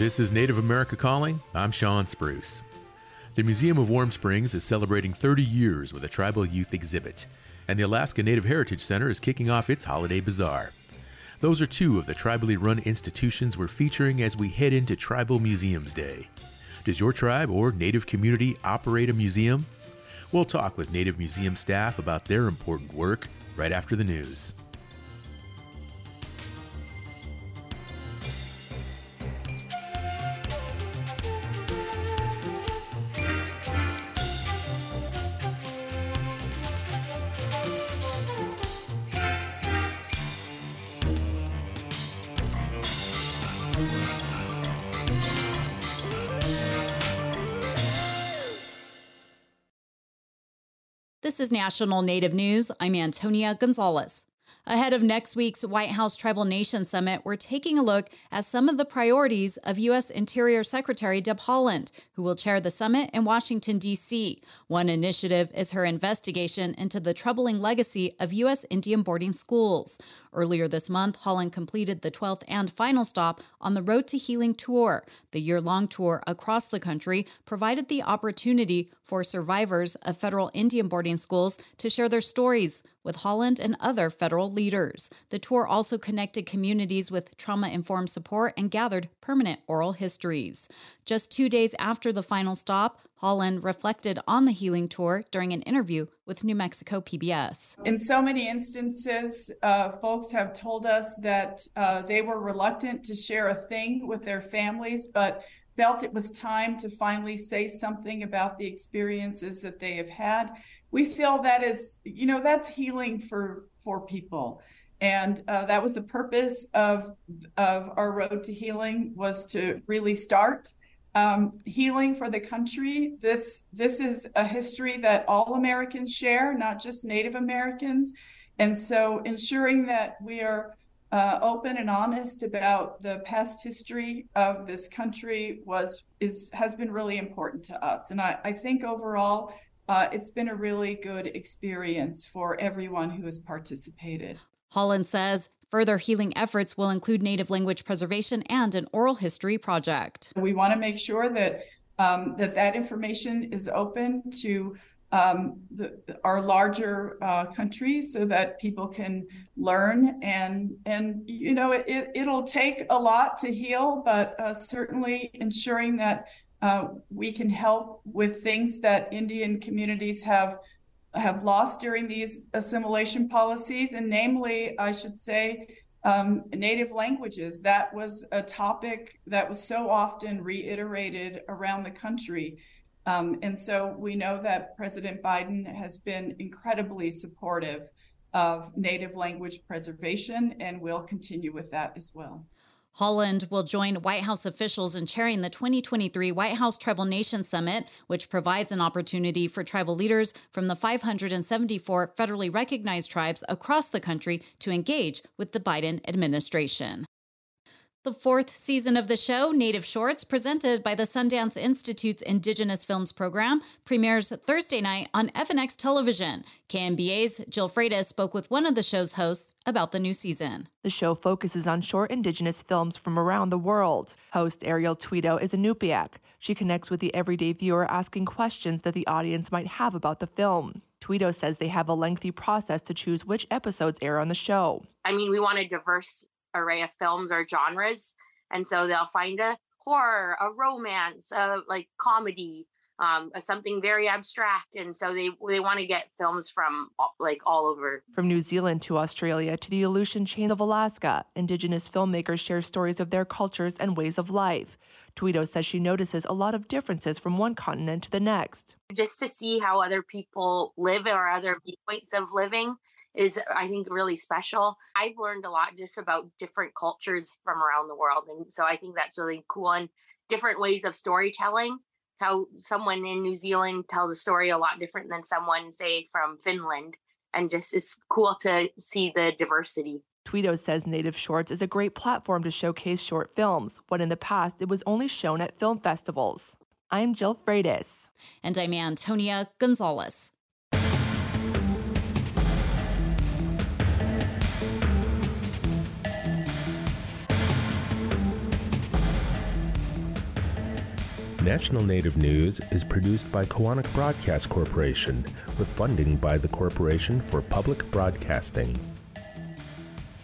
This is Native America Calling. I'm Sean Spruce. The Museum of Warm Springs is celebrating 30 years with a tribal youth exhibit, and the Alaska Native Heritage Center is kicking off its Holiday Bazaar. Those are two of the tribally run institutions we're featuring as we head into Tribal Museums Day. Does your tribe or Native community operate a museum? We'll talk with Native Museum staff about their important work right after the news. Is National Native News. I'm Antonia Gonzalez. Ahead of next week's White House Tribal Nation Summit, we're taking a look at some of the priorities of U.S. Interior Secretary Deb Haaland, who will chair the summit in Washington, D.C. One initiative is her investigation into the troubling legacy of U.S. Indian boarding schools. Earlier this month, Haaland completed the 12th and final stop on the Road to Healing tour. The year long tour across the country provided the opportunity for survivors of federal Indian boarding schools to share their stories with Haaland and other federal leaders. The tour also connected communities with trauma informed support and gathered permanent oral histories. Just two days after the final stop, Haaland reflected on the healing tour during an interview with New Mexico PBS. In so many instances, uh, folks have told us that uh, they were reluctant to share a thing with their families, but felt it was time to finally say something about the experiences that they have had. We feel that is, you know, that's healing for for people and uh, that was the purpose of of our road to healing was to really start um, healing for the country. This this is a history that all Americans share, not just Native Americans, and so ensuring that we are uh, open and honest about the past history of this country was is has been really important to us, and I, I think overall. Uh, it's been a really good experience for everyone who has participated. Haaland says Further healing efforts will include native language preservation and an oral history project. We want to make sure that um, that that information is open to um, the, our larger uh, countries so that people can learn and and you know it, it will take a lot to heal but uh, certainly ensuring that uh, we can help with things that Indian communities have have lost during these assimilation policies, and namely, I should say, um, native languages. That was a topic that was so often reiterated around the country. Um, and so we know that President Biden has been incredibly supportive of native language preservation and will continue with that as well. Haaland will join White House officials in chairing the 2023 White House Tribal Nation Summit, which provides an opportunity for tribal leaders from the 574 federally recognized tribes across the country to engage with the Biden administration. The fourth season of the show, Native Shorts, presented by the Sundance Institute's Indigenous Films program, premieres Thursday night on FNX television. KNBA's Jill Freitas spoke with one of the show's hosts about the new season. The show focuses on short Indigenous films from around the world. Host Ariel Tweedo is Inupiaq. She connects with the everyday viewer asking questions that the audience might have about the film. Tweedo says they have a lengthy process to choose which episodes air on the show. I mean, we want a diverse array of films or genres and so they'll find a horror a romance a like comedy um, something very abstract and so they they want to get films from like all over from new zealand to australia to the aleutian chain of alaska indigenous filmmakers share stories of their cultures and ways of life Tweedo says she notices a lot of differences from one continent to the next. Just to see how other people live or other viewpoints of living is uh, I think really special. I've learned a lot just about different cultures from around the world and so I think that's really cool and different ways of storytelling. How someone in New Zealand tells a story a lot different than someone say from Finland and just it's cool to see the diversity. Tweedo says Native Shorts is a great platform to showcase short films, when in the past it was only shown at film festivals. I'm Jill Freitas. And I'm Antonia Gonzalez. National Native News is produced by Koahnic Broadcast Corporation with funding by the Corporation for Public Broadcasting.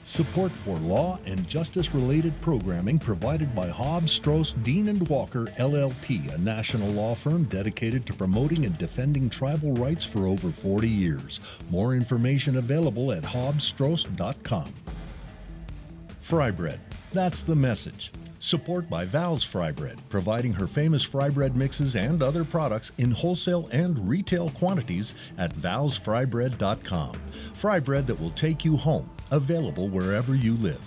Support for law and justice related programming provided by Hobbs, Straus, Dean and Walker LLP, a national law firm dedicated to promoting and defending tribal rights for over 40 years. More information available at hobbsstrauss.com. Fry bread. That's the message. Support by Val's Fry Bread, providing her famous fry bread mixes and other products in wholesale and retail quantities at valsfrybread.com. Fry bread that will take you home, available wherever you live.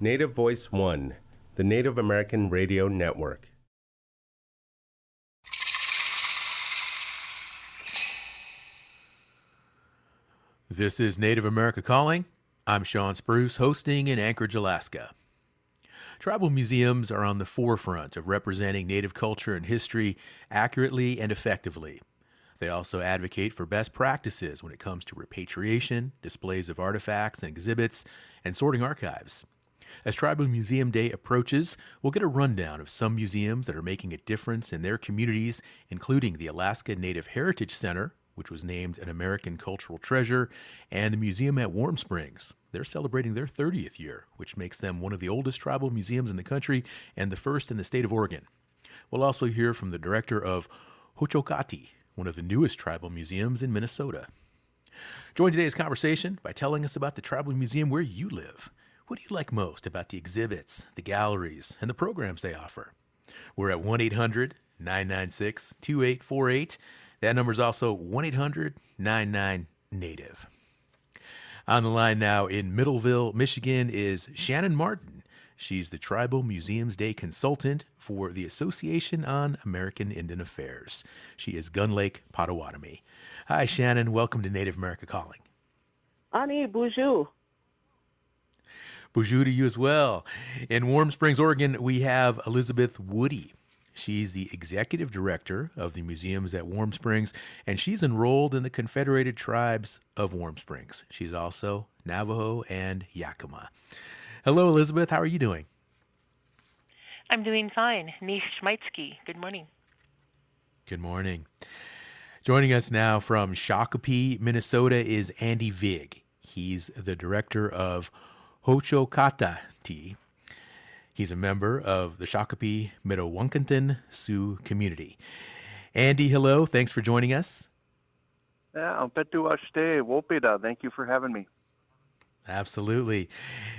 Native Voice One, the Native American Radio Network. This is Native America Calling. I'm Sean Spruce, hosting in Anchorage, Alaska. Tribal museums are on the forefront of representing Native culture and history accurately and effectively. They also advocate for best practices when it comes to repatriation, displays of artifacts and exhibits, and sorting archives. As Tribal Museum Day approaches, we'll get a rundown of some museums that are making a difference in their communities, including the Alaska Native Heritage Center, which was named an American Cultural Treasure, and the museum at Warm Springs. They're celebrating their 30th year, which makes them one of the oldest tribal museums in the country and the first in the state of Oregon. We'll also hear from the director of Hochokati, one of the newest tribal museums in Minnesota. Join today's conversation by telling us about the tribal museum where you live. What do you like most about the exhibits, the galleries, and the programs they offer? We're at 1 800 996 2848. That number is also 1 800 99 Native. On the line now in Middleville, Michigan is Shannon Martin. She's the Tribal Museums Day consultant for the Association on American Indian Affairs. She is Gun Lake Potawatomi. Hi, Shannon. Welcome to Native America Calling. Ani Bonjour. Bonjour to you as well. In Warm Springs, Oregon, we have Elizabeth Woody. She's the executive director of the museums at Warm Springs, and she's enrolled in the Confederated Tribes of Warm Springs. She's also Navajo and Yakama. Hello, Elizabeth. How are you doing? I'm doing fine. Nish Schmeitsky. Good morning. Good morning. Joining us now from Shakopee, Minnesota is Andy Vig. He's the director of Hocokata Ti, He's a member of the Shakopee Mdewakanton Sioux community. Andy, hello. Thanks for joining us. Yeah, Wopeda. Thank you for having me. Absolutely.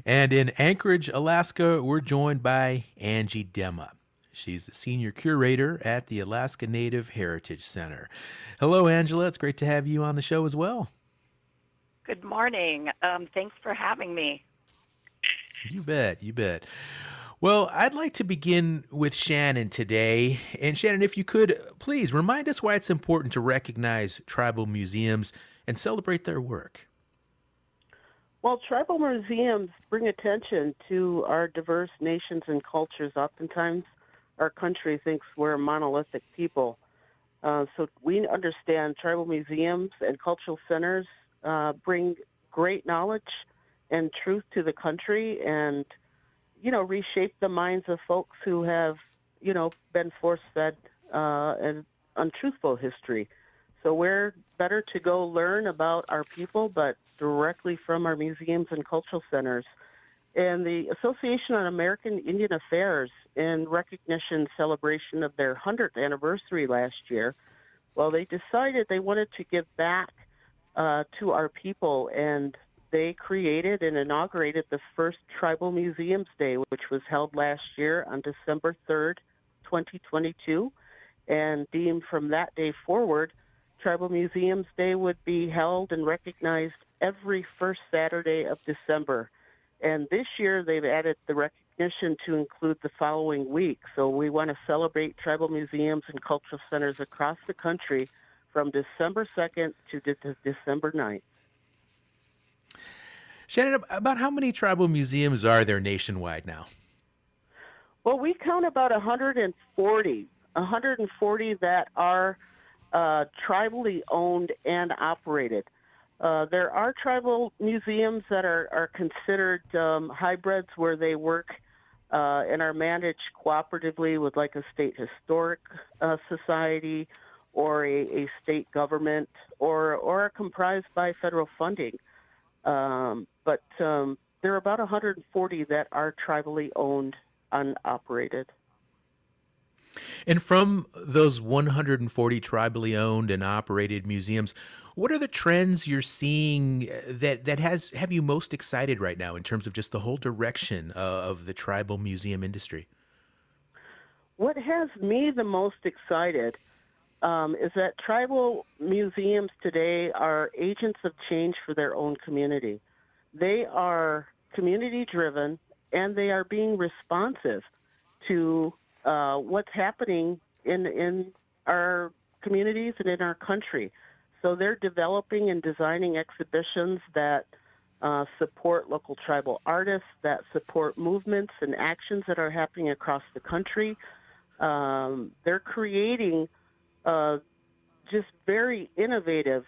And in Anchorage, Alaska, we're joined by Angie Dema. She's the senior curator at the Alaska Native Heritage Center. Hello, Angela. It's great to have you on the show as well. Good morning. Um, thanks for having me. You bet. You bet. Well, I'd like to begin with Shannon today. And Shannon, if you could, please remind us why it's important to recognize tribal museums and celebrate their work. Well, tribal museums bring attention to our diverse nations and cultures. Oftentimes, our country thinks we're a monolithic people. Uh, so we understand tribal museums and cultural centers uh, bring great knowledge and truth to the country and you know, reshape the minds of folks who have, you know, been force fed uh, an untruthful history. So we're better to go learn about our people, but directly from our museums and cultural centers. And the Association on American Indian Affairs, in recognition celebration of their 100th anniversary last year, well, they decided they wanted to give back uh, to our people and they created and inaugurated the first Tribal Museums Day, which was held last year on December 3rd, 2022. And deemed from that day forward, Tribal Museums Day would be held and recognized every first Saturday of December. And this year they've added the recognition to include the following week. So we want to celebrate tribal museums and cultural centers across the country from December 2nd to de- December 9th. Shannon, about how many tribal museums are there nationwide now? Well, we count about 140, 140 that are uh, tribally owned and operated. Uh, there are tribal museums that are, are considered um, hybrids where they work uh, and are managed cooperatively with like a state historic uh, society or a, a, state government or, or are comprised by federal funding. Um, but um, there are about 140 that are tribally owned and operated. And from those 140 tribally owned and operated museums, what are the trends you're seeing uh, that that has have you most excited right now in terms of just the whole direction uh, of the tribal museum industry? What has me the most excited um, is that tribal museums today are agents of change for their own community. They are community driven and they are being responsive to uh, what's happening in in our communities and in our country. So they're developing and designing exhibitions that uh, support local tribal artists, that support movements and actions that are happening across the country. Um, they're creating uh, just very innovative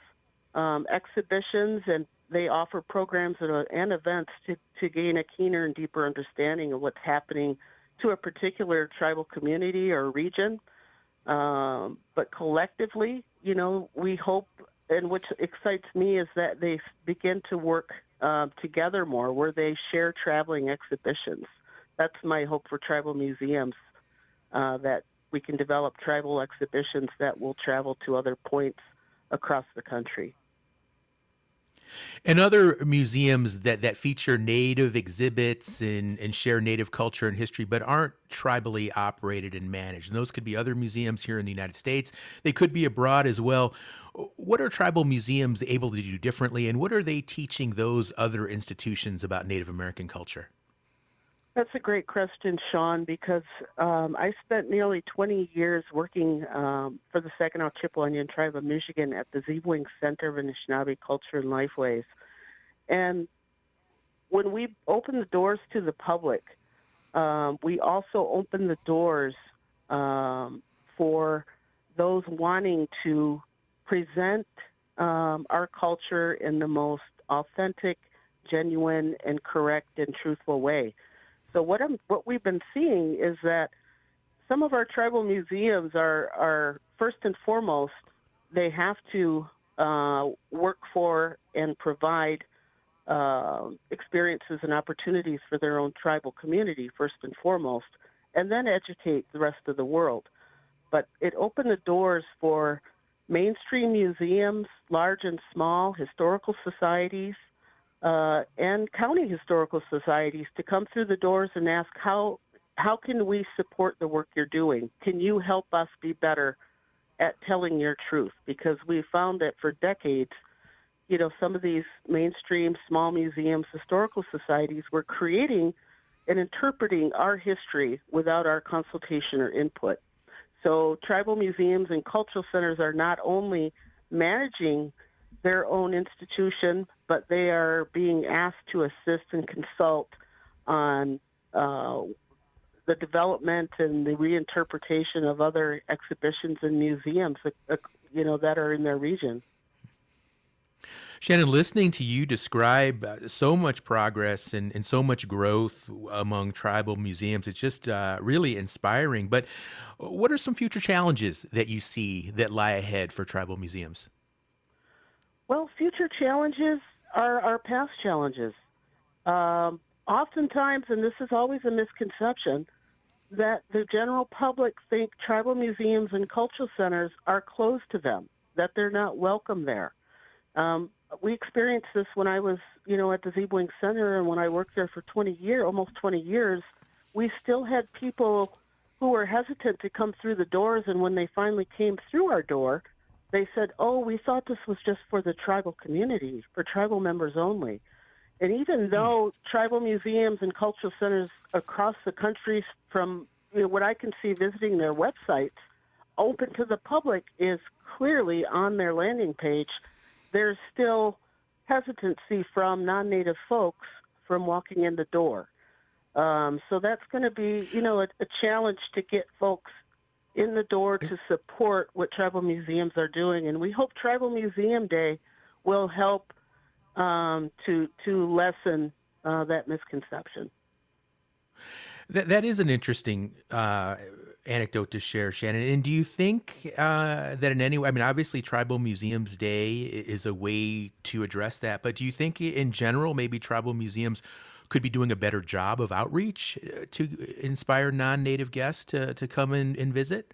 um, exhibitions and they offer programs and, uh, and events to, to gain a keener and deeper understanding of what's happening to a particular tribal community or region. Um, but collectively, you know, we hope, and which excites me is that they begin to work uh, together more, where they share traveling exhibitions. That's my hope for tribal museums, uh, that we can develop tribal exhibitions that will travel to other points across the country. And other museums that, that feature native exhibits and, and share native culture and history, but aren't tribally operated and managed. And those could be other museums here in the United States. They could be abroad as well. What are tribal museums able to do differently, and what are they teaching those other institutions about Native American culture? That's a great question, Sean, because um, I spent nearly 20 years working um, for the Saginaw Chippewa Indian Tribe of Michigan at the Zeeb Center of Anishinaabe Culture and Lifeways. And when we open the doors to the public, um, we also open the doors um, for those wanting to present um, our culture in the most authentic, genuine, and correct and truthful way. So what I'm, what we've been seeing is that some of our tribal museums are are first and foremost they have to uh, work for and provide uh, experiences and opportunities for their own tribal community first and foremost, and then educate the rest of the world. But it opened the doors for mainstream museums, large and small, historical societies, uh, and county historical societies to come through the doors and ask how how can we support the work you're doing? Can you help us be better at telling your truth? Because we found that for decades, you know, some of these mainstream small museums, historical societies were creating and interpreting our history without our consultation or input. So tribal museums and cultural centers are not only managing their own institution, but they are being asked to assist and consult on uh, the development and the reinterpretation of other exhibitions and museums, uh, you know, that are in their region. Shannon, listening to you describe uh, so much progress and, and, so much growth among tribal museums, it's just uh, really inspiring. But what are some future challenges that you see that lie ahead for tribal museums? Well, future challenges are our past challenges. Um, oftentimes, and this is always a misconception, that the general public think tribal museums and cultural centers are closed to them, that they're not welcome there. Um, we experienced this when I was, you know, at the Zeeb Center, and when I worked there for 20 years, almost 20 years, we still had people who were hesitant to come through the doors, and when they finally came through our door, they said, "Oh, we thought this was just for the tribal community, for tribal members only." And even hmm. though tribal museums and cultural centers across the country, from you know, what I can see visiting their websites, open to the public is clearly on their landing page, there's still hesitancy from non-native folks from walking in the door. Um, so that's going to be, you know, a, a challenge to get folks in the door to support what tribal museums are doing. And we hope Tribal Museum Day will help um, to to lessen uh, that misconception. That that is an interesting uh, anecdote to share, Shannon. And do you think uh, that in any way, I mean, obviously, Tribal Museums Day is a way to address that, but do you think in general, maybe tribal museums could be doing a better job of outreach uh, to inspire non-native guests to, to come and, and visit?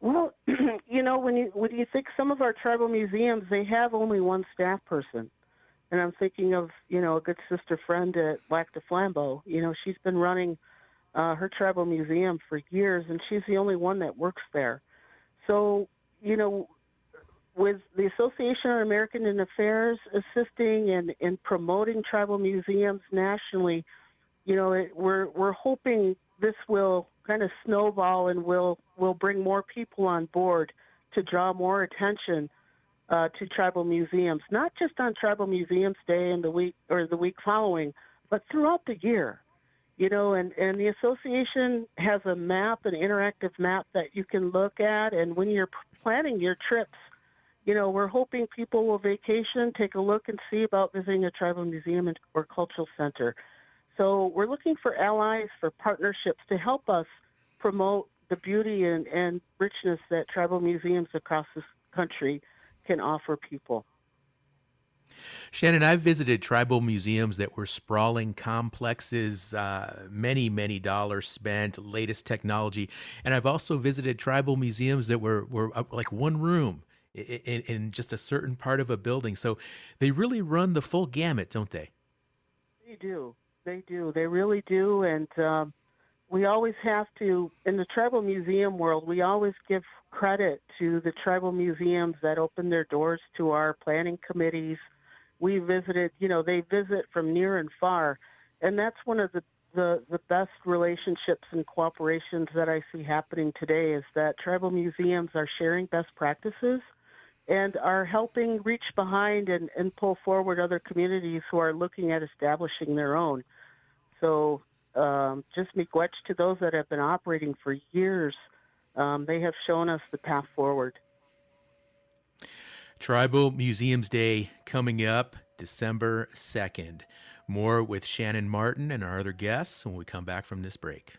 Well, you know, when you when you think some of our tribal museums, they have only one staff person, and I'm thinking of you know a good sister friend at Lac du Flambeau. You know, she's been running uh, her tribal museum for years, and she's the only one that works there. So, you know, with the Association of American Indian Affairs assisting and, promoting tribal museums nationally, you know, it, we're we're hoping this will kind of snowball and will will bring more people on board to draw more attention uh, to tribal museums, not just on Tribal Museums Day and the week or the week following, but throughout the year you know, and, and the association has a map, an interactive map that you can look at. And when you're planning your trips, you know, we're hoping people will vacation, take a look and see about visiting a tribal museum or cultural center. So we're looking for allies, for partnerships to help us promote the beauty and, and richness that tribal museums across this country can offer people. Shannon, I've visited tribal museums that were sprawling complexes, uh, many, many dollars spent, latest technology. And I've also visited tribal museums that were, were uh, like one room in, in just a certain part of a building. So they really run the full gamut, don't they? They do. They do. They really do. And um, we always have to, in the tribal museum world, we always give credit to the tribal museums that open their doors to our planning committees we visited, you know, they visit from near and far. And that's one of the, the, the best relationships and cooperations that I see happening today is that tribal museums are sharing best practices and are helping reach behind and, and pull forward other communities who are looking at establishing their own. So um, just miigwech to those that have been operating for years. Um, they have shown us the path forward. Tribal Museums Day coming up December 2nd. More with Shannon Martin and our other guests when we come back from this break.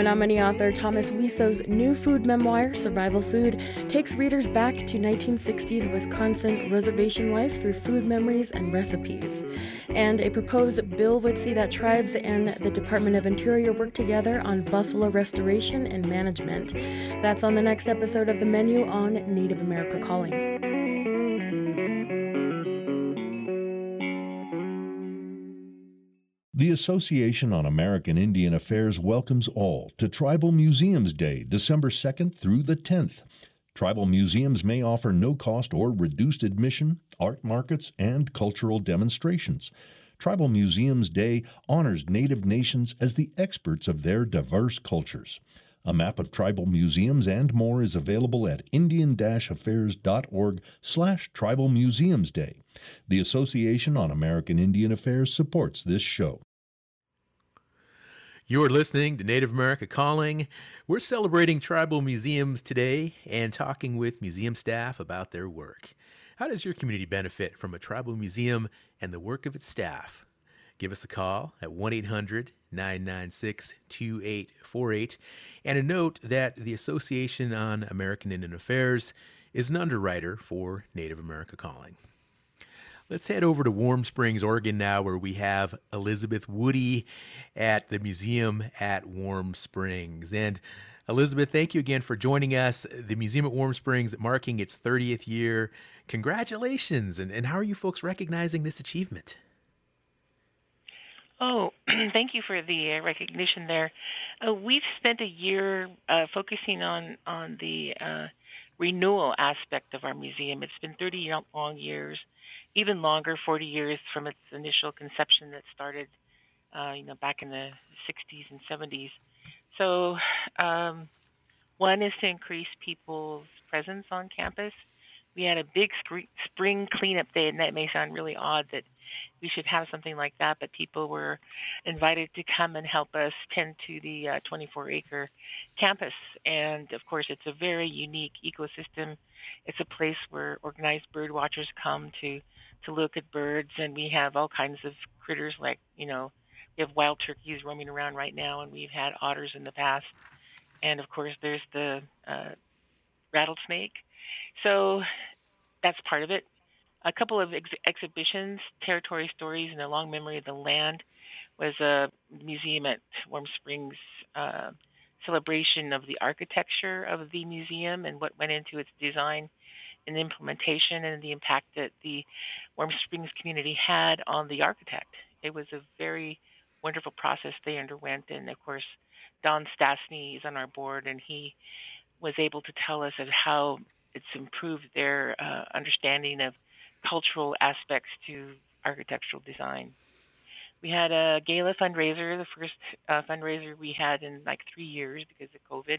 Menominee author Thomas Weso's new food memoir, Survival Food, takes readers back to 1960s Wisconsin reservation life through food memories and recipes. And a proposed bill would see that tribes and the Department of Interior work together on buffalo restoration and management. That's on the next episode of The Menu on Native America Calling. The Association on American Indian Affairs welcomes all to Tribal Museums Day, December 2nd through the 10th. Tribal museums may offer no cost or reduced admission, art markets, and cultural demonstrations. Tribal Museums Day honors Native nations as the experts of their diverse cultures. A map of tribal museums and more is available at indian-affairs.org slash tribal museums day. The Association on American Indian Affairs supports this show. You're listening to Native America Calling. We're celebrating tribal museums today and talking with museum staff about their work. How does your community benefit from a tribal museum and the work of its staff? Give us a call at 1 800 996 2848 and a note that the Association on American Indian Affairs is an underwriter for Native America Calling. Let's head over to Warm Springs, Oregon now, where we have Elizabeth Woody at the museum at Warm Springs. And Elizabeth, thank you again for joining us. The museum at Warm Springs marking its 30th year. Congratulations. And, and how are you folks recognizing this achievement? Oh, thank you for the uh, recognition there. Uh, we've spent a year uh, focusing on on the uh, renewal aspect of our museum. It's been 30 long years even longer, 40 years from its initial conception that started, uh, you know, back in the 60s and 70s. So um, One is to increase people's presence on campus. We had a big spring cleanup day, and that may sound really odd that we should have something like that, but people were invited to come and help us tend to the 24 uh, acre campus. And of course, it's a very unique ecosystem. It's a place where organized bird watchers come to, to look at birds, and we have all kinds of critters like, you know, we have wild turkeys roaming around right now, and we've had otters in the past. And of course, there's the uh, rattlesnake. So that's part of it a couple of ex- exhibitions, Territory Stories and A Long Memory of the Land was a museum at Warm Springs uh, celebration of the architecture of the museum and what went into its design and implementation and the impact that the Warm Springs community had on the architect. It was a very wonderful process they underwent. And of course, Don Stastny is on our board and he was able to tell us of how it's improved their uh, understanding of cultural aspects to architectural design. We had a gala fundraiser, the first uh, fundraiser we had in like three years because of COVID,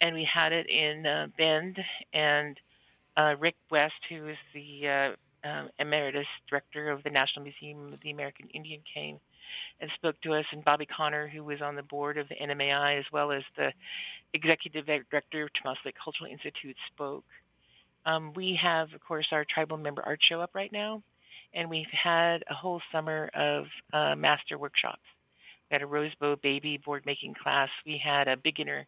and we had it in uh, Bend. And uh, Rick West, who is the uh, um, emeritus director of the National Museum of the American Indian, came and spoke to us. And Bobbie Conner, who was on the board of the NMAI as well as the executive director of Tamástslikt Cultural Institute, spoke. Um, we have, of course, our tribal member art show up right now, and we've had a whole summer of uh, master workshops. We had a rosebow baby board making class. We had a beginner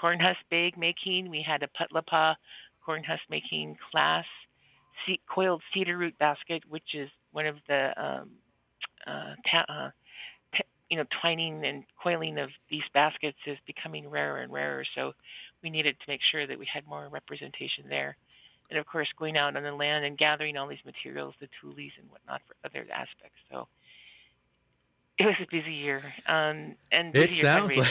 corn husk bag making. We had a putlapa corn husk making class. Coiled cedar root basket, which is one of the um, uh, ta- uh, you know twining and coiling of these baskets is becoming rarer and rarer. So we needed to make sure that we had more representation there and of course going out on the land and gathering all these materials, the tules and whatnot for other aspects. So it was a busy year, um, and it sounds like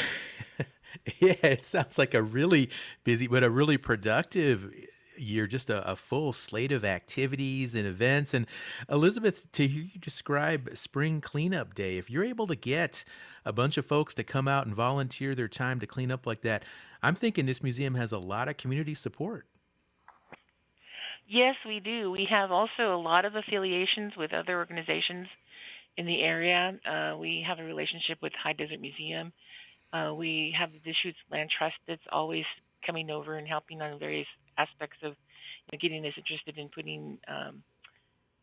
yeah, it sounds like a really busy but a really productive year, just a, a, full slate of activities and events. And Elizabeth, to hear you describe Spring Cleanup Day, if you're able to get a bunch of folks to come out and volunteer their time to clean up like that, I'm thinking this museum has a lot of community support. Yes, we do. We have also a lot of affiliations with other organizations in the area. Uh, we have a relationship with High Desert Museum. Uh, we have the Deschutes Land Trust that's always coming over and helping on various aspects of you know, getting us interested in putting, um,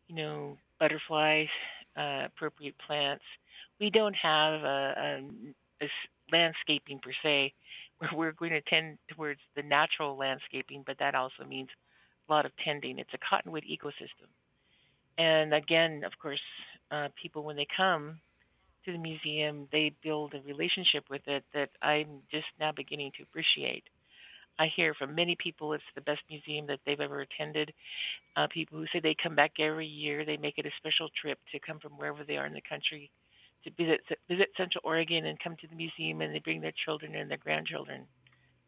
you know, butterflies, uh, appropriate plants. We don't have a, a, a landscaping per se. Where we're going to tend towards the natural landscaping, but that also means lot of tending. It's a cottonwood ecosystem. And again, of course, uh, people, when they come to the museum, they build a relationship with it that I'm just now beginning to appreciate. I hear from many people it's the best museum that they've ever attended. Uh, people who say they come back every year, they make it a special trip to come from wherever they are in the country to visit visit Central Oregon and come to the museum, and they bring their children and their grandchildren.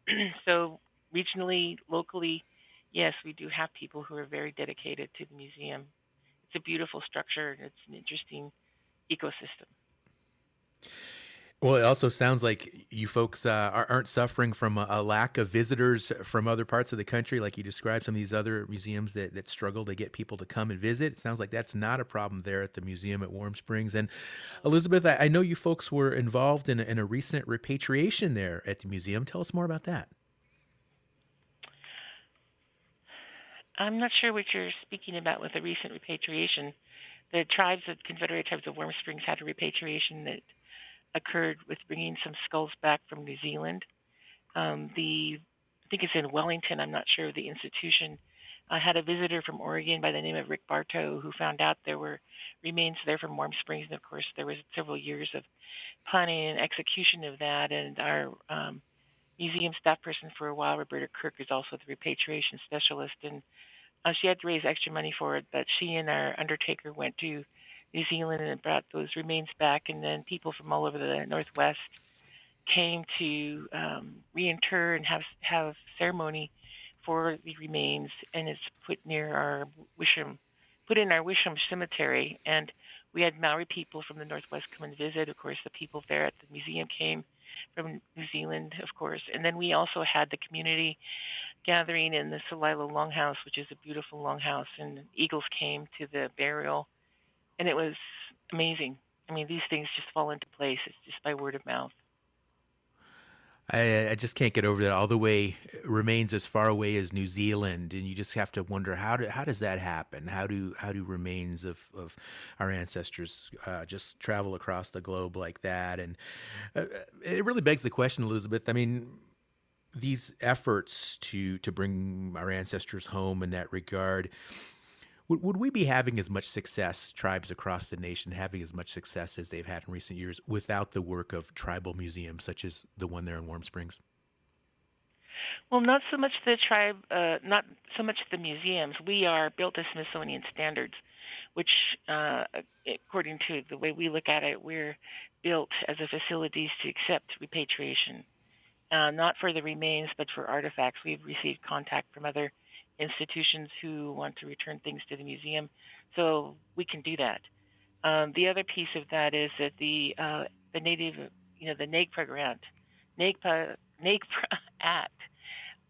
so regionally, locally, yes, we do have people who are very dedicated to the museum. It's a beautiful structure and it's an interesting ecosystem. Well, it also sounds like you folks uh, aren't suffering from a, lack of visitors from other parts of the country, like you described some of these other museums that, that struggle to get people to come and visit. It sounds like that's not a problem there at the museum at Warm Springs. And Elizabeth, I, know you folks were involved in in a recent repatriation there at the museum. Tell us more about that. I'm not sure what you're speaking about with the recent repatriation. The tribes of Confederate tribes of Warm Springs had a repatriation that occurred with bringing some skulls back from New Zealand. Um, the I think it's in Wellington. I'm not sure of the institution. I had a visitor from Oregon by the name of Rick Bartow who found out there were remains there from Warm Springs, and of course there was several years of planning and execution of that. And our um, museum staff person for a while, Roberta Kirk, is also the repatriation specialist, and uh, she had to raise extra money for it, but she and our undertaker went to New Zealand and brought those remains back, and then people from all over the Northwest came to um, reinter and have have ceremony for the remains, and it's put near our Wisham, put in our Wisham Cemetery, and we had Maori people from the Northwest come and visit. Of course, the people there at the museum came from New Zealand, of course. And then we also had the community gathering in the Celilo Longhouse, which is a beautiful longhouse, and eagles came to the burial, and it was amazing. I mean, these things just fall into place. It's just by word of mouth. I, I just can't get over that. All the way remains as far away as New Zealand, and you just have to wonder how do, how does that happen? How do how do remains of, of our ancestors uh, just travel across the globe like that? And uh, it really begs the question, Elizabeth. I mean, these efforts to to bring our ancestors home in that regard would, would we be having as much success, tribes across the nation having as much success as they've had in recent years, without the work of tribal museums such as the one there in Warm Springs? Well, not so much the tribe, uh, not so much the museums. We are built to Smithsonian standards, which, uh, according to the way we look at it, we're built as a facilities to accept repatriation, uh, not for the remains, but for artifacts. We've received contact from other institutions who want to return things to the museum. So we can do that. Um, the other piece of that is that the uh, the native, you know, the NAGPRA grant, NAGPRA, NAGPRA Act,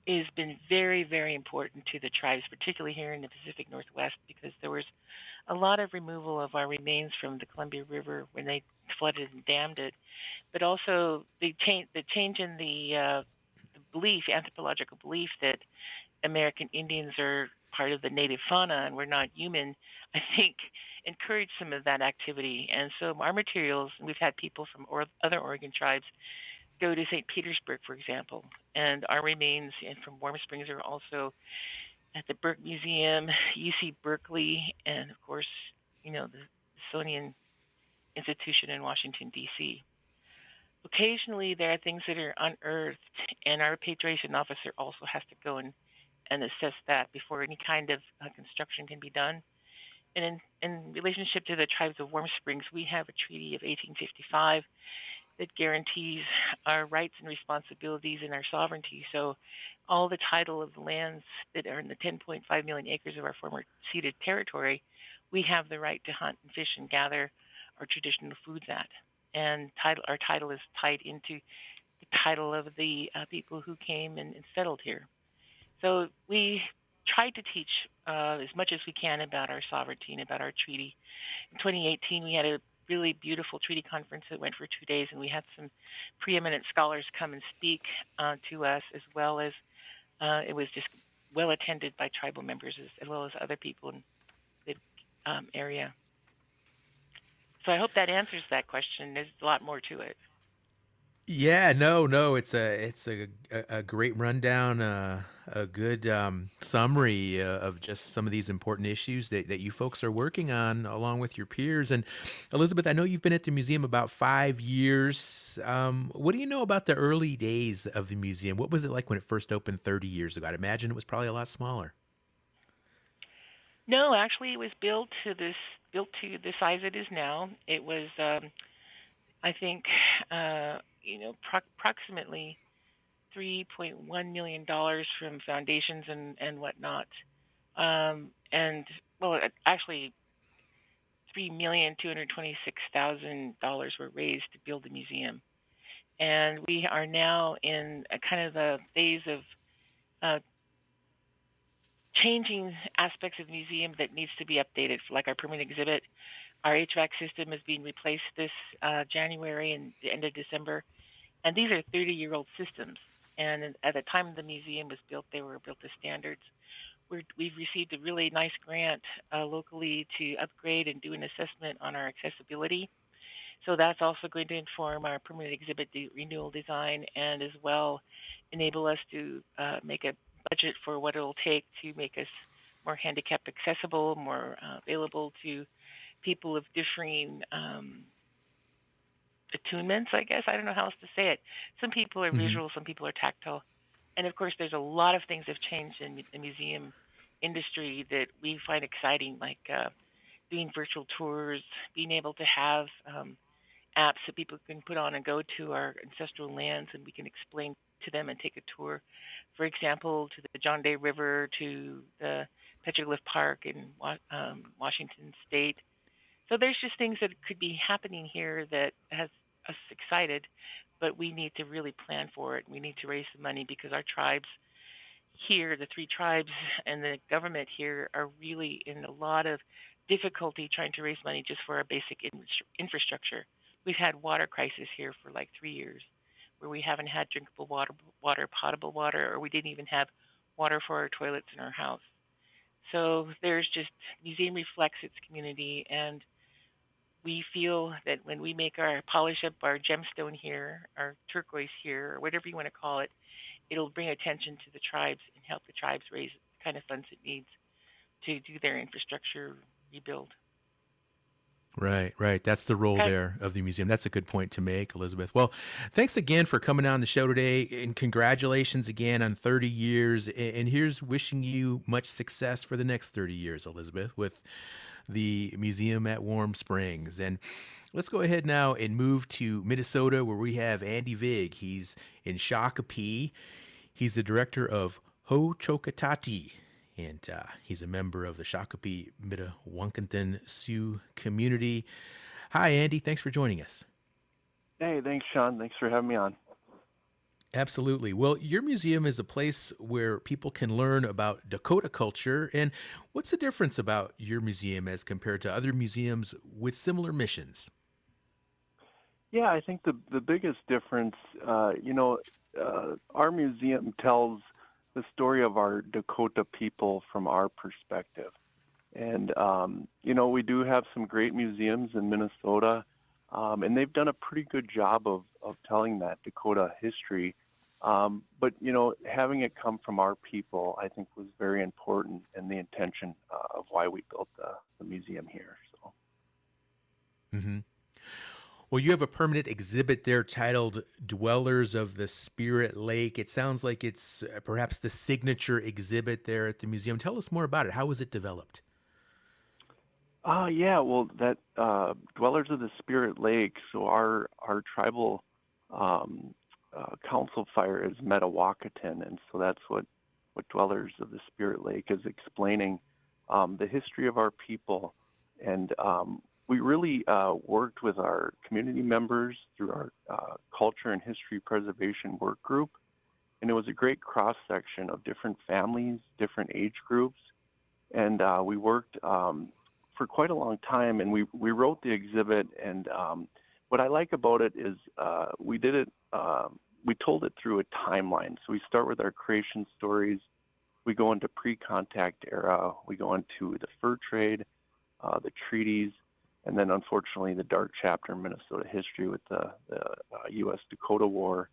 has been very, very important to the tribes, particularly here in the Pacific Northwest, because there was a lot of removal of our remains from the Columbia River when they flooded and dammed it, but also the change, the change in the, uh, the belief, anthropological belief that American Indians are part of the native fauna and we're not human, I think encourage some of that activity. And so our materials, we've had people from or, other Oregon tribes go to St. Petersburg, for example, and our remains and from Warm Springs are also at the Burke Museum, UC Berkeley, and of course, you know, the Smithsonian Institution in Washington, D.C. Occasionally, there are things that are unearthed, and our repatriation officer also has to go and and assess that before any kind of uh, construction can be done. And in, in relationship to the tribes of Warm Springs, we have a treaty of 1855 that guarantees our rights and responsibilities and our sovereignty. So, all the title of the lands that are in the 10.5 million acres of our former ceded territory, we have the right to hunt and fish and gather our traditional foods at. And title, our title is tied into the title of the uh, people who came and, and settled here. So we tried to teach uh, as much as we can about our sovereignty and about our treaty. In 2018, we had a really beautiful treaty conference that went for two days, and we had some preeminent scholars come and speak uh, to us, as well as uh, it was just well attended by tribal members as, as well as other people in the um, area. So I hope that answers that question. There's a lot more to it. Yeah, no, no, it's a it's a a, great rundown, uh, a good um, summary uh, of just some of these important issues that, that you folks are working on along with your peers. And Elizabeth, I know you've been at the museum about five years. Um, what do you know about the early days of the museum? What was it like when it first opened 30 years ago? I'd imagine it was probably a lot smaller. No, actually, it was built to this built to the size it is now. It was, um, I think. Uh, you know, pro- approximately $3.1 million from foundations and, and whatnot. Um, and, well, actually, $3,226,000 were raised to build the museum. And we are now in a kind of a phase of uh, changing aspects of the museum that needs to be updated, like our permanent exhibit our HVAC system is being replaced this uh, January and the end of December. And these are 30 year old systems. And at the time the museum was built, they were built to standards. we have received a really nice grant uh, locally to upgrade and do an assessment on our accessibility. So that's also going to inform our permanent exhibit de- renewal design and as well enable us to uh, make a budget for what it'll take to make us more handicapped accessible, more uh, available to people of differing um, attunements, I guess. I don't know how else to say it. Some people are mm-hmm. visual, some people are tactile. And of course, there's a lot of things that have changed in the museum industry that we find exciting, like uh, doing virtual tours, being able to have um, apps that people can put on and go to our ancestral lands and we can explain to them and take a tour. For example, to the John Day River, to the Petroglyph Park in um, Washington State, so there's just things that could be happening here that has us excited. but we need to really plan for it. We need to raise the money because our tribes here, the three tribes and the government here, are really in a lot of difficulty trying to raise money just for our basic in- infrastructure. We've had water crisis here for like three years, where we haven't had drinkable water, water, potable water, or we didn't even have water for our toilets in our house. So there's just museum reflects its community, and we feel that when we make our polish up our gemstone here, our turquoise here, or whatever you want to call it, it'll bring attention to the tribes and help the tribes raise the kind of funds it needs to do their infrastructure rebuild. Right, right. That's the role there of the museum. That's a good point to make, Elizabeth. Well, thanks again for coming on the show today, and congratulations again on 30 years. And here's wishing you much success for the next 30 years, Elizabeth, with the museum at Warm Springs. And let's go ahead now and move to Minnesota, where we have Andy Vig. He's in Shakopee. He's the director of Hocokata Ti and uh, he's a member of the Shakopee Mdewakanton Sioux community. Hi, Andy. Thanks for joining us. Hey, thanks, Shawn. Thanks for having me on. Absolutely. Well, your museum is a place where people can learn about Dakota culture. And what's the difference about your museum as compared to other museums with similar missions? Yeah, I think the the biggest difference, uh, you know, uh, our museum tells the story of our Dakota people from our perspective. And, um, you know, we do have some great museums in Minnesota, um, and they've done a pretty good job of, of telling that Dakota history. Um, but, you know, having it come from our people, I think, was very important in the intention uh, of why we built the, the museum here. So. Mm-hmm. Well, you have a permanent exhibit there titled Dwellers of the Spirit Lake. It sounds like it's uh, perhaps the signature exhibit there at the museum. Tell us more about it. How was it developed? Uh, yeah, well, that uh, Dwellers of the Spirit Lake, so our, our tribal um, uh, council fire is Mdewakanton, and so that's what, what Dwellers of the Spirit Lake is explaining um, the history of our people and um, we really uh, worked with our community members through our uh, culture and history preservation work group. And it was a great cross section of different families, different age groups. And uh, we worked um, for quite a long time and we, we wrote the exhibit. And um, what I like about it is uh, we did it, um, we told it through a timeline. So we start with our creation stories, we go into pre contact era, we go into the fur trade, uh, the treaties and then unfortunately the dark chapter in Minnesota history with the, the uh, U.S. Dakota War.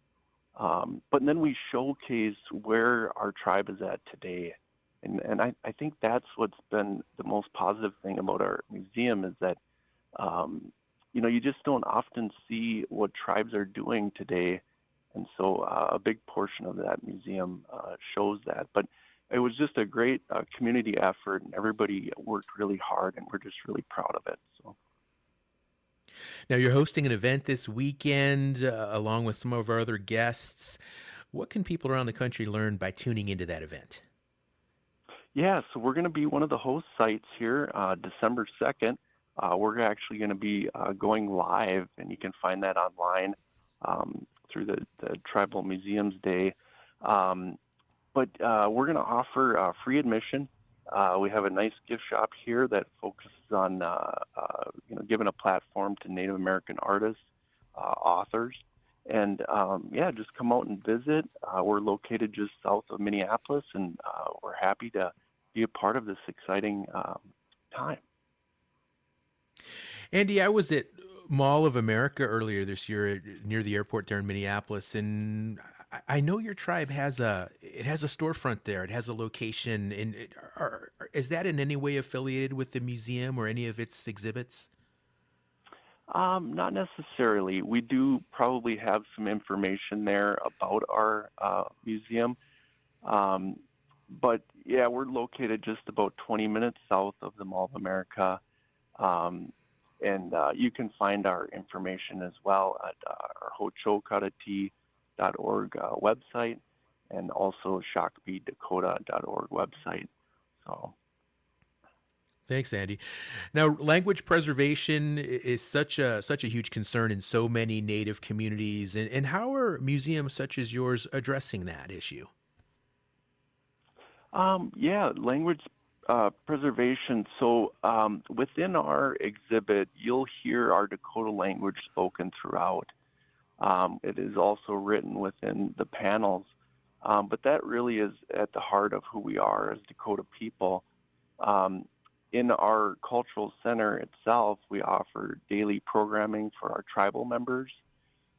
Um, but then we showcase where our tribe is at today. And, and I, I think that's what's been the most positive thing about our museum is that, um, you know, you just don't often see what tribes are doing today. And so uh, a big portion of that museum uh, shows that. But it was just a great uh, community effort, and everybody worked really hard, and we're just really proud of it. So. Now you're hosting an event this weekend uh, along with some of our other guests. What can people around the country learn by tuning into that event? Yeah, so we're going to be one of the host sites here uh, December 2nd. Uh, we're actually going to be uh, going live, and you can find that online um, through the, the Tribal Museums Day. Um, but uh, we're going to offer uh, free admission. Uh, we have a nice gift shop here that focuses on uh, you know giving a platform to Native American artists, authors, and um, yeah, just come out and visit. we're located just south of Minneapolis, and we're happy to be a part of this exciting um, time. Andy, I was at Mall of America earlier this year near the airport there in Minneapolis, and I know your tribe has a it has a storefront there. It has a location. And are, is that in any way affiliated with the museum or any of its exhibits? Um, not necessarily. We do probably have some information there about our uh, museum, um, but yeah, we're located just about 20 minutes south of the Mall of America. Um, and uh, you can find our information as well at uh, our hocokatati.org uh, website and also shakopeedakota.org website. So Thanks, Andy. Now, language preservation is such a such a huge concern in so many Native communities, and, and how are museums such as yours addressing that issue? Um, yeah, language uh, preservation. So um, within our exhibit, you'll hear our Dakota language spoken throughout. Um, it is also written within the panels, um, but that really is at the heart of who we are as Dakota people. Um, in our cultural center itself, we offer daily programming for our tribal members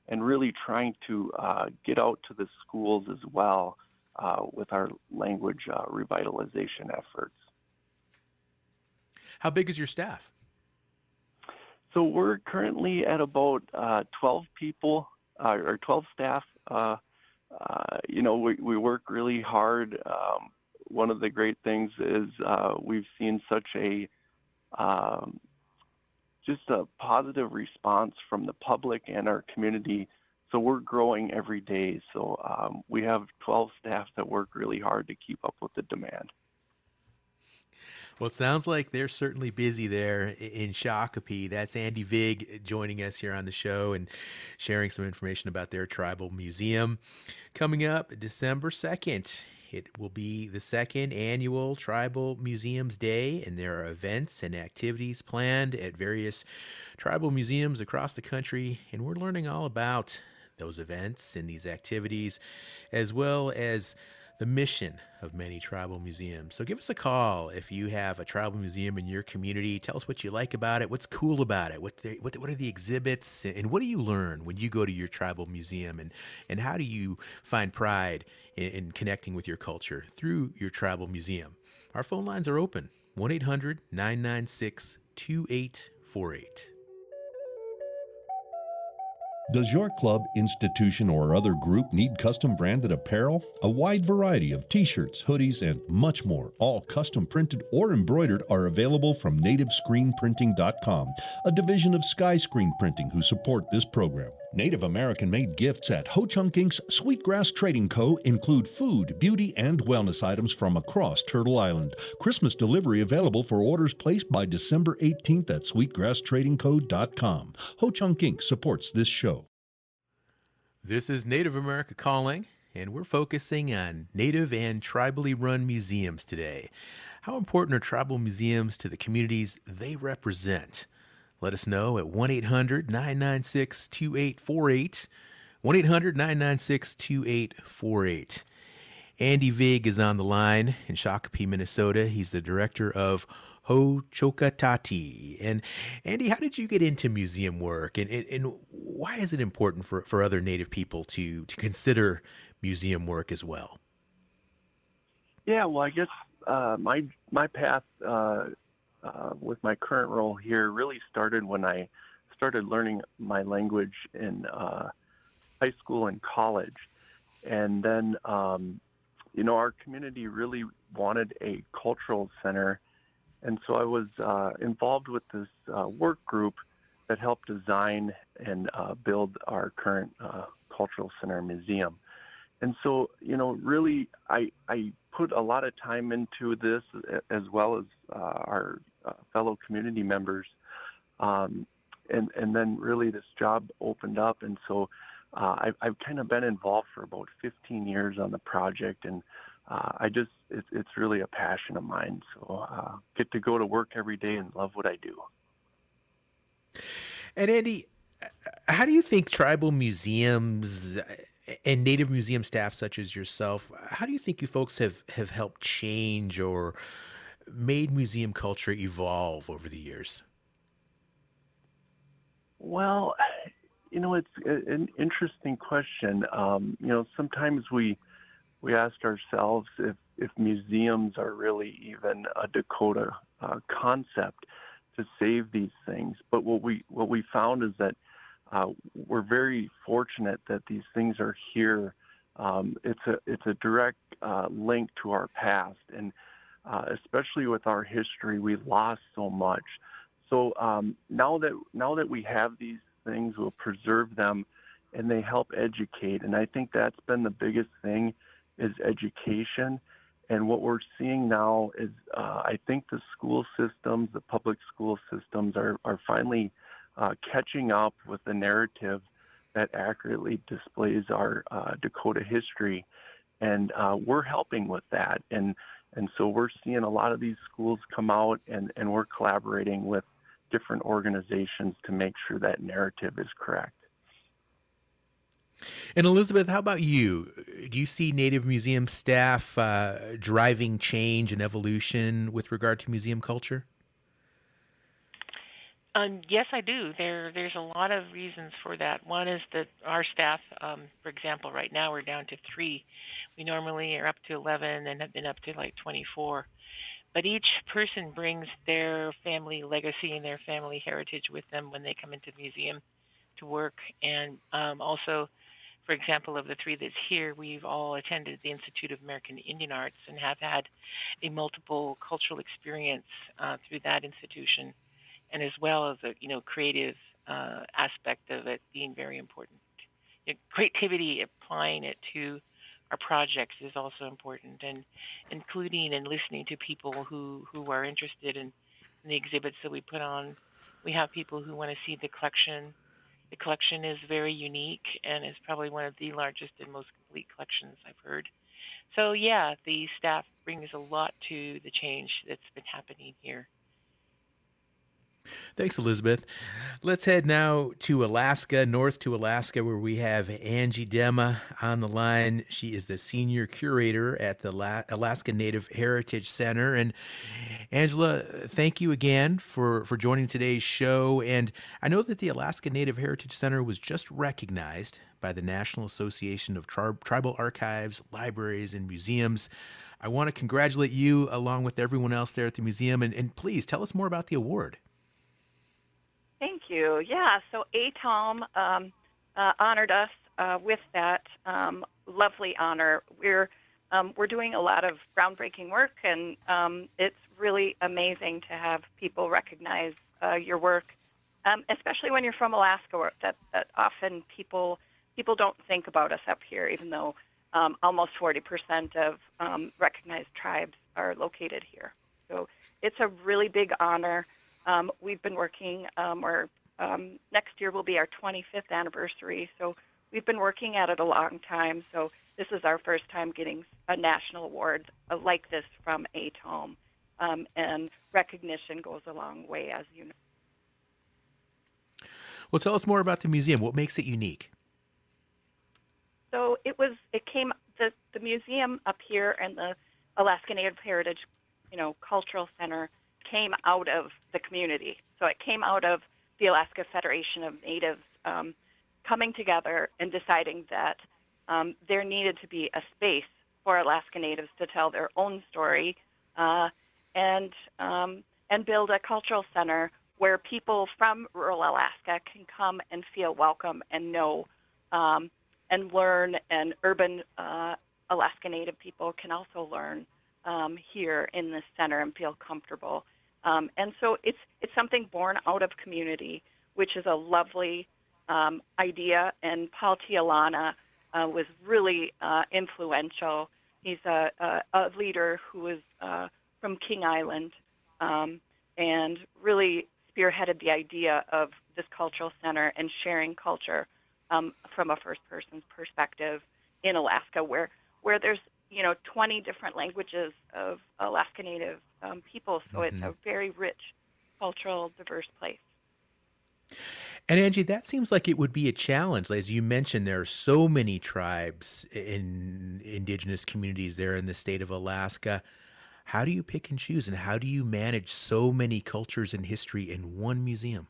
and really trying to uh, get out to the schools as well uh, with our language uh, revitalization efforts. How big is your staff? So we're currently at about uh, 12 people uh, or 12 staff. Uh, you know, we, we work really hard. Um, one of the great things is uh, we've seen such a um, just a positive response from the public and our community. So we're growing every day. So um, we have 12 staff that work really hard to keep up with the demand. Well, it sounds like they're certainly busy there in Shakopee. That's Andy Vig joining us here on the show and sharing some information about their tribal museum. Coming up December 2nd it will be the second annual Tribal Museums Day, and there are events and activities planned at various tribal museums across the country. And we're learning all about those events and these activities, as well as the mission of many tribal museums. So give us a call if you have a tribal museum in your community. Tell us what you like about it, what's cool about it, what the, what, what are the exhibits, and what do you learn when you go to your tribal museum, and and how do you find pride in, in connecting with your culture through your tribal museum. Our phone lines are open 1 800 996 2848. Does your club, institution, or other group need custom branded apparel? A wide variety of t shirts, hoodies, and much more, all custom printed or embroidered, are available from nativescreenprinting.com, a division of Sky Screen Printing who support this program. Native American made gifts at Ho Chunk Inc.'s Sweetgrass Trading Co. include food, beauty, and wellness items from across Turtle Island. Christmas delivery available for orders placed by December 18th at sweetgrasstradingco.com. Ho Chunk Inc. supports this show. This is Native America Calling, and we're focusing on Native and tribally run museums today. How important are tribal museums to the communities they represent? Let us know at 1 800 996 2848. 1 800 996 2848. Andy Vig is on the line in Shakopee, Minnesota. He's the director of Hocokata Ti. And Andy, how did you get into museum work? And, and, and why is it important for, for other Native people to, to consider museum work as well? Yeah, well, I guess uh, my my path uh, uh, with my current role here really started when I started learning my language in uh, high school and college. And then, um, you know, our community really wanted a cultural center. And so I was uh, involved with this uh, work group that helped design and uh, build our current cultural center museum. And so, you know, really, I, I put a lot of time into this as well as uh, our uh, fellow community members. Um, and, and then really this job opened up. And so uh, I've, I've kind of been involved for about 15 years on the project. And uh, I just, it, it's really a passion of mine. So uh, get to go to work every day and love what I do. And Andy, how do you think tribal museums and native museum staff such as yourself, how do you think you folks have, have helped change or made museum culture evolve over the years? Well, you know, it's an interesting question. Um, you know, sometimes we we ask ourselves if if museums are really even a Dakota uh, concept to save these things. But what we what we found is that uh, we're very fortunate that these things are here. Um, it's a it's a direct uh, link to our past, and uh, especially with our history, we lost so much. So um, now that now that we have these things, we'll preserve them, and they help educate. And I think that's been the biggest thing is education. And what we're seeing now is, uh, I think the school systems, the public school systems, are are finally uh, catching up with the narrative that accurately displays our uh, Dakota history, and uh, we're helping with that. And and so we're seeing a lot of these schools come out, and and we're collaborating with different organizations to make sure that narrative is correct. And Elizabeth, how about you? Do you see Native Museum staff uh, driving change and evolution with regard to museum culture? Um, yes, I do. There, there's a lot of reasons for that. One is that our staff, um, for example, right now we're down to three. We normally are up to 11 and have been up to like 24. But each person brings their family legacy and their family heritage with them when they come into the museum to work. And um, also, for example, of the three that's here, we've all attended the Institute of American Indian Arts and have had a multiple cultural experience uh, through that institution, and as well as a you know creative uh, aspect of it being very important. You know, creativity, applying it to our projects is also important, and including and listening to people who who are interested in, in the exhibits that we put on. We have people who want to see the collection the collection is very unique and is probably one of the largest and most complete collections I've heard. So, yeah, the staff brings a lot to the change that's been happening here. Thanks, Elizabeth. Let's head now to Alaska, north to Alaska, where we have Angie Dema on the line. She is the senior curator at the Alaska Native Heritage Center. And Angela, thank you again for, for joining today's show. And I know that the Alaska Native Heritage Center was just recognized by the National Association of Tri- Tribal Archives, Libraries, and Museums. I want to congratulate you along with everyone else there at the museum. And, and please tell us more about the award. You. Yeah, so ATALM um, uh, honored us uh, with that um, lovely honor. We're um, we're doing a lot of groundbreaking work, and um, it's really amazing to have people recognize uh, your work, um, especially when you're from Alaska. That that often people people don't think about us up here, even though um, almost 40% of recognized tribes are located here. So it's a really big honor. Um, we've been working, um, or um, next year will be our 25th anniversary. So we've been working at it a long time. So this is our first time getting a national award uh, like this from ATALM. Um, and recognition goes a long way, as you know. Well, tell us more about the museum. What makes it unique? So it was. It came the the museum up here and the Alaska Native Heritage, you know, Cultural Center came out of the community. So it came out of the Alaska Federation of Natives um, coming together and deciding that um, there needed to be a space for Alaska Natives to tell their own story uh, and um, and build a cultural center where people from rural Alaska can come and feel welcome and know um, and learn, and urban uh, Alaska Native people can also learn um, here in this center and feel comfortable. Um, and so it's it's something born out of community, which is a lovely um, idea. And Paul Tiulana uh, was really uh, influential. He's a, a, a, leader who was uh, from King Island um, and really spearheaded the idea of this cultural center and sharing culture um, from a first person's perspective in Alaska, where where there's you know 20 different languages of Alaska Native um, people, so mm-hmm. it's a very rich, cultural, diverse place. And Angie, that seems like it would be a challenge. As you mentioned, there are so many tribes in indigenous communities there in the state of Alaska. How do you pick and choose, and how do you manage so many cultures and history in one museum?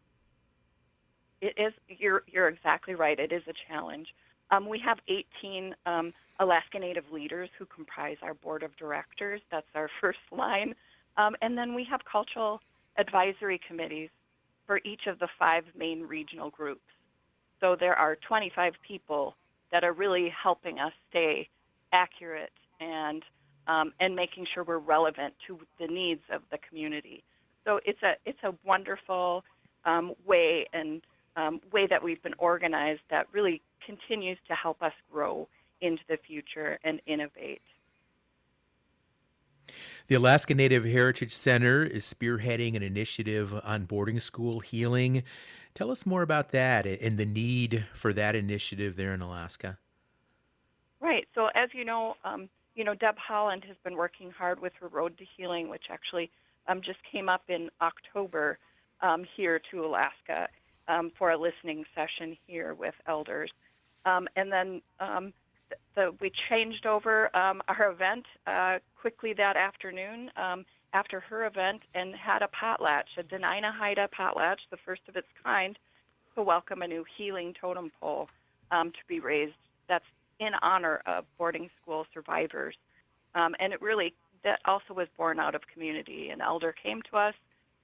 It is. You're you're exactly right. It is a challenge. Um, we have 18 um, Alaska Native leaders who comprise our board of directors. That's our first line. Um, and then we have cultural advisory committees for each of the five main regional groups. So there are 25 people that are really helping us stay accurate and um, and making sure we're relevant to the needs of the community. So it's a it's a wonderful um, way and um, way that we've been organized that really continues to help us grow into the future and innovate. The Alaska Native Heritage Center is spearheading an initiative on boarding school healing. Tell us more about that and the need for that initiative there in Alaska. Right. So, as you know, um, you know Deb Haaland has been working hard with her Road to Healing, which actually um, just came up in October um, here to Alaska um, for a listening session here with elders. Um, and then um, the, we changed over um, our event uh, quickly that afternoon um, after her event and had a potlatch, a Dena'ina Haida potlatch, the first of its kind, to welcome a new healing totem pole um, to be raised. That's in honor of boarding school survivors. And it really, that also was born out of community. An elder came to us.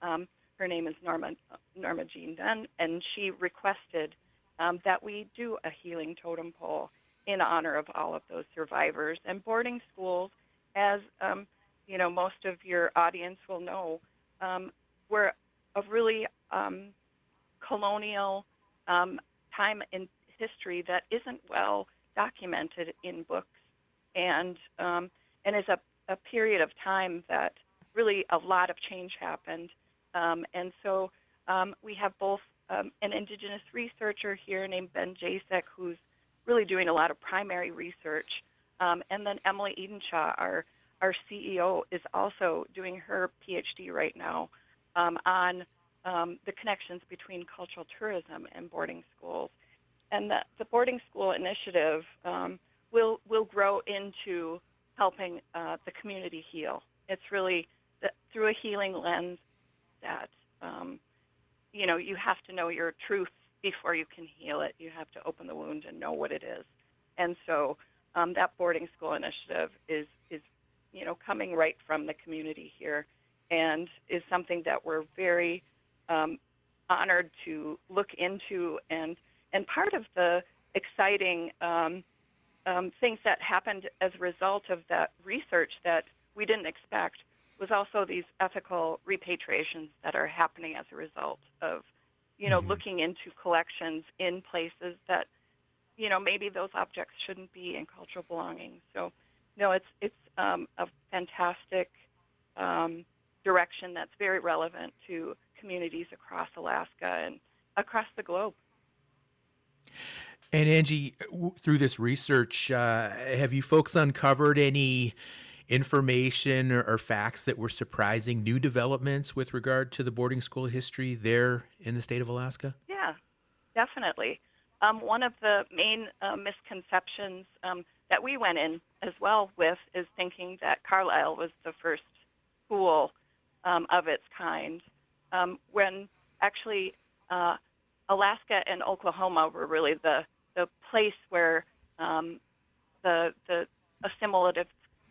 Um, her name is Norma, Norma Jean Dunn, and she requested um, that we do a healing totem pole in honor of all of those survivors. And boarding schools, as um, you know, most of your audience will know, um, were a really um, colonial um, time in history that isn't well documented in books, and um, and is a, a period of time that really a lot of change happened. Um, and so we have both an indigenous researcher here named Ben Jasek, who's really doing a lot of primary research. Um, and then Emily Edenshaw, our our CEO, is also doing her PhD right now um, on um, the connections between cultural tourism and boarding schools. And the, the boarding school initiative um, will will grow into helping uh, the community heal. It's really the, through a healing lens that um, you know you have to know your truth before you can heal it. You have to open the wound and know what it is. And so um, that boarding school initiative is is you know coming right from the community here, and is something that we're very um, honored to look into. And and part of the exciting um, um things that happened as a result of that research that we didn't expect was also these ethical repatriations that are happening as a result of you know, mm-hmm. looking into collections in places that, you know, maybe those objects shouldn't be in cultural belonging. So, no, it's it's um, a fantastic um, direction that's very relevant to communities across Alaska and across the globe. And Angie, through this research, uh, have you folks uncovered any information or, or, facts that were surprising, new developments with regard to the boarding school history there in the state of Alaska? Yeah, definitely. Um, one of the main uh, misconceptions um, that we went in as well with is thinking that Carlisle was the first school um, of its kind, um, when actually uh, Alaska and Oklahoma were really the the place where um, the the assimilative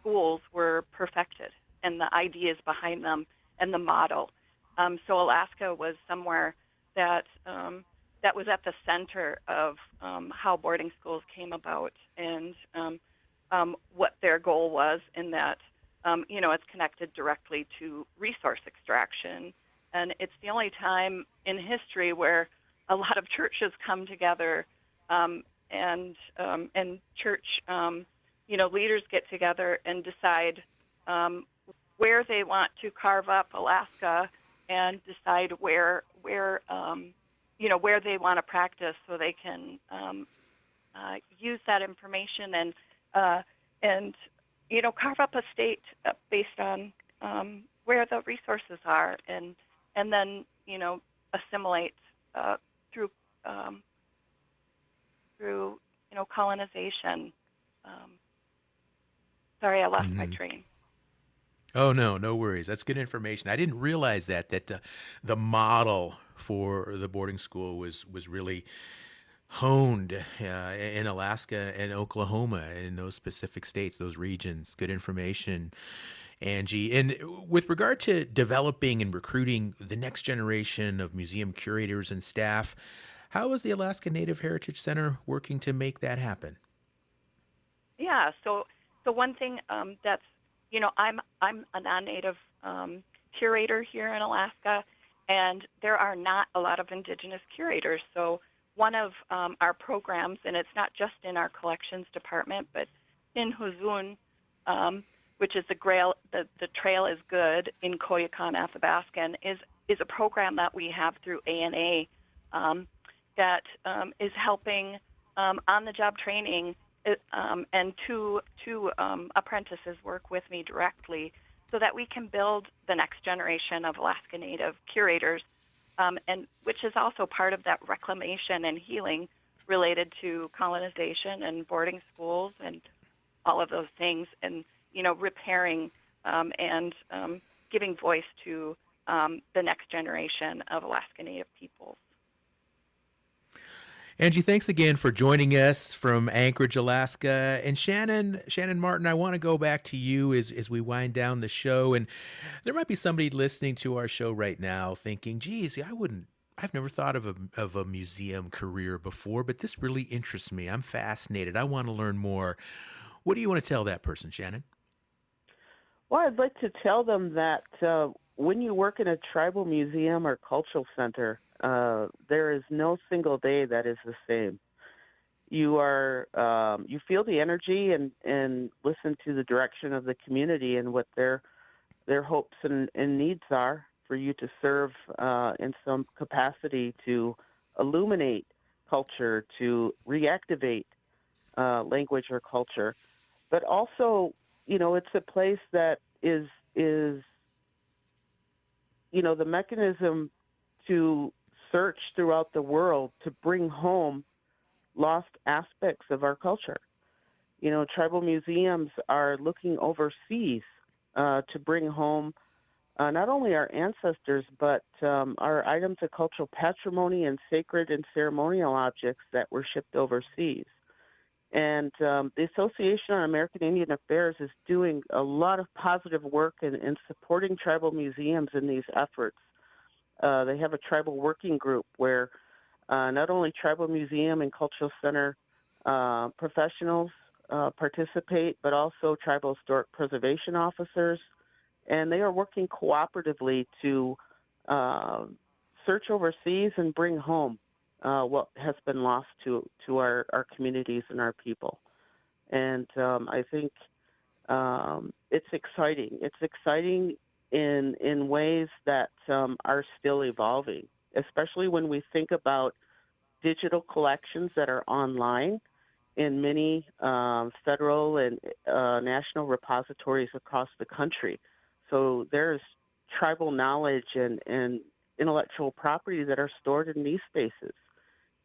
schools were perfected and the ideas behind them and the model. Um, so Alaska was somewhere that um, that was at the center of um, how boarding schools came about and um, um, what their goal was. In that, um, you know, it's connected directly to resource extraction, and it's the only time in history where a lot of churches come together and and church you know, leaders get together and decide um, where they want to carve up Alaska and decide where where um, you know where they want to practice so they can um, uh, use that information and uh, and you know carve up a state uh, based on um, where the resources are and and then you know assimilate uh, through um, through you know colonization um, Sorry, I lost mm-hmm. my train. Oh no, no worries. That's good information. I didn't realize that that uh, the model for the boarding school was was really honed uh, in Alaska and Oklahoma in those specific states, those regions. Good information. Angie. And with regard to developing and recruiting the next generation of museum curators and staff, how is the Alaska Native Heritage Center working to make that happen? Yeah, so so one thing um, that's, you know, I'm I'm a non-native um, curator here in Alaska, and there are not a lot of indigenous curators. So one of um, our programs, and it's not just in our collections department, but in Huzun, um, which is the Grail, the, the Trail is Good in Koyukon, Athabascan, is is a program that we have through ANA um, that um, is helping um, on-the-job training, um, and two two um, apprentices work with me directly so that we can build the next generation of Alaska Native curators, um, and which is also part of that reclamation and healing related to colonization and boarding schools and all of those things, and you know repairing um, and um, giving voice to um, the next generation of Alaska Native peoples. Angie, thanks again for joining us from Anchorage, Alaska. And Shannon, Shannon Martin, I want to go back to you as, as we wind down the show. And there might be somebody listening to our show right now thinking, geez, I wouldn't, I've never thought of a, of a museum career before, but this really interests me. I'm fascinated. I want to learn more. What do you want to tell that person, Shannon? Well, I'd like to tell them that uh, when you work in a tribal museum or cultural center, uh, there is no single day that is the same. You are um, you feel the energy and and listen to the direction of the community and what their their hopes and, and needs are for you to serve uh, in some capacity to illuminate culture, to reactivate uh, language or culture, but also you know it's a place that is is you know the mechanism to search throughout the world to bring home lost aspects of our culture. You know, tribal museums are looking overseas uh, to bring home uh, not only our ancestors, but um, our items of cultural patrimony and sacred and ceremonial objects that were shipped overseas. And um, the Association on American Indian Affairs is doing a lot of positive work in, in supporting tribal museums in these efforts. Uh, they have a tribal working group where uh, not only tribal museum and cultural center uh, professionals uh, participate, but also tribal historic preservation officers, and they are working cooperatively to uh, search overseas and bring home what has been lost to to our, our communities and our people. And um, I think um, it's exciting. It's exciting in in ways that um, are still evolving, especially when we think about digital collections that are online in many um, federal and uh, national repositories across the country. So there's tribal knowledge and, and intellectual property that are stored in these spaces.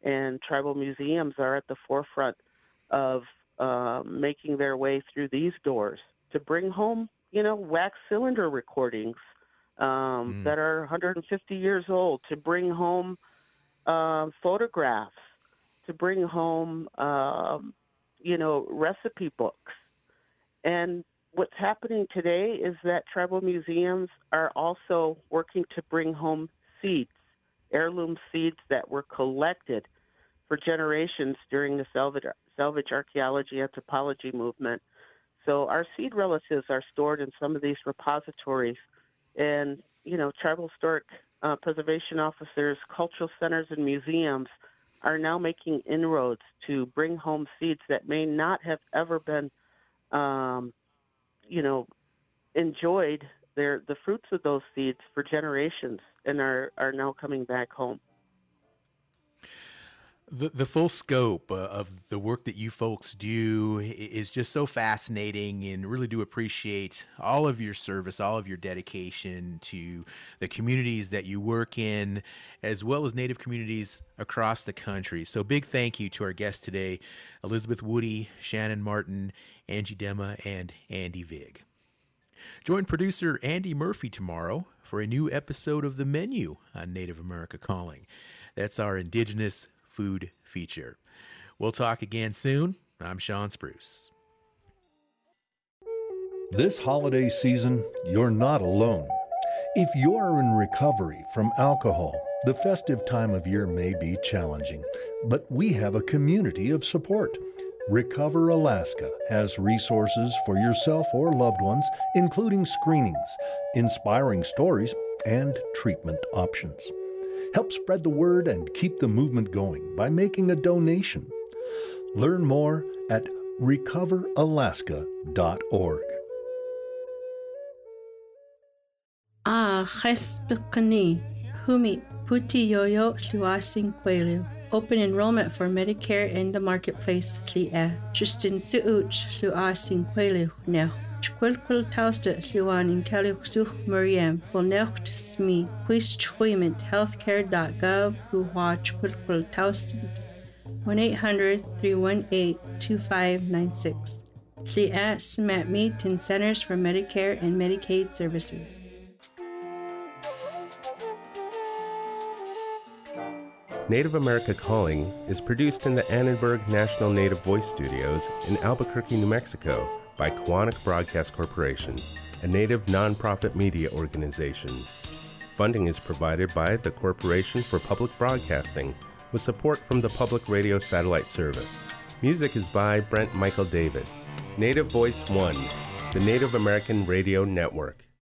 And tribal museums are at the forefront of uh, making their way through these doors to bring home you know, wax cylinder recordings um, mm. that are 150 years old, to bring home uh, photographs, to bring home, um, you know, recipe books. And what's happening today is that tribal museums are also working to bring home seeds, heirloom seeds that were collected for generations during the salvage, salvage archaeology anthropology movement so our seed relatives are stored in some of these repositories, and you know, tribal historic uh, preservation officers, cultural centers, and museums are now making inroads to bring home seeds that may not have ever been, um, you know, enjoyed. The fruits of those seeds for generations, and are are now coming back home the, the full scope uh, of the work that you folks do is just so fascinating and really do appreciate all of your service, all of your dedication to the communities that you work in, as well as Native communities across the country. So, big thank you to our guests today Elizabeth Woody, Shannon Martin, Angie Dema, and Andy Vig. Join producer Andy Murphy tomorrow for a new episode of The Menu on Native America Calling. That's our Indigenous food feature. We'll talk again soon. I'm Shawn Spruce. This holiday season, you're not alone. If you're in recovery from alcohol, the festive time of year may be challenging, but we have a community of support. Recover Alaska has resources for yourself or loved ones, including screenings, inspiring stories, and treatment options. Help spread the word and keep the movement going by making a donation. Learn more at recoveralaska.org. Ah, Hespikani, Humi, Puti Yoyo, Shuasing Kwelu. Open enrollment for Medicare in the marketplace, Tlia. Justin Suuch, Shuasing Kwelu, Nehu. Sme, Quiz Chwiment, healthcare.gov, Luha Chquilquil Tausta, 1 800 318 2596. Lia Smat Meet in Centers for Medicare and Medicaid Services. Native America Calling is produced in the Annenberg National Native Voice Studios in Albuquerque, New Mexico by Koahnic Broadcast Corporation, a native nonprofit media organization. Funding is provided by the Corporation for Public Broadcasting with support from the Public Radio Satellite Service. Music is by Brent Michael Davids. Native Voice One, the Native American Radio Network.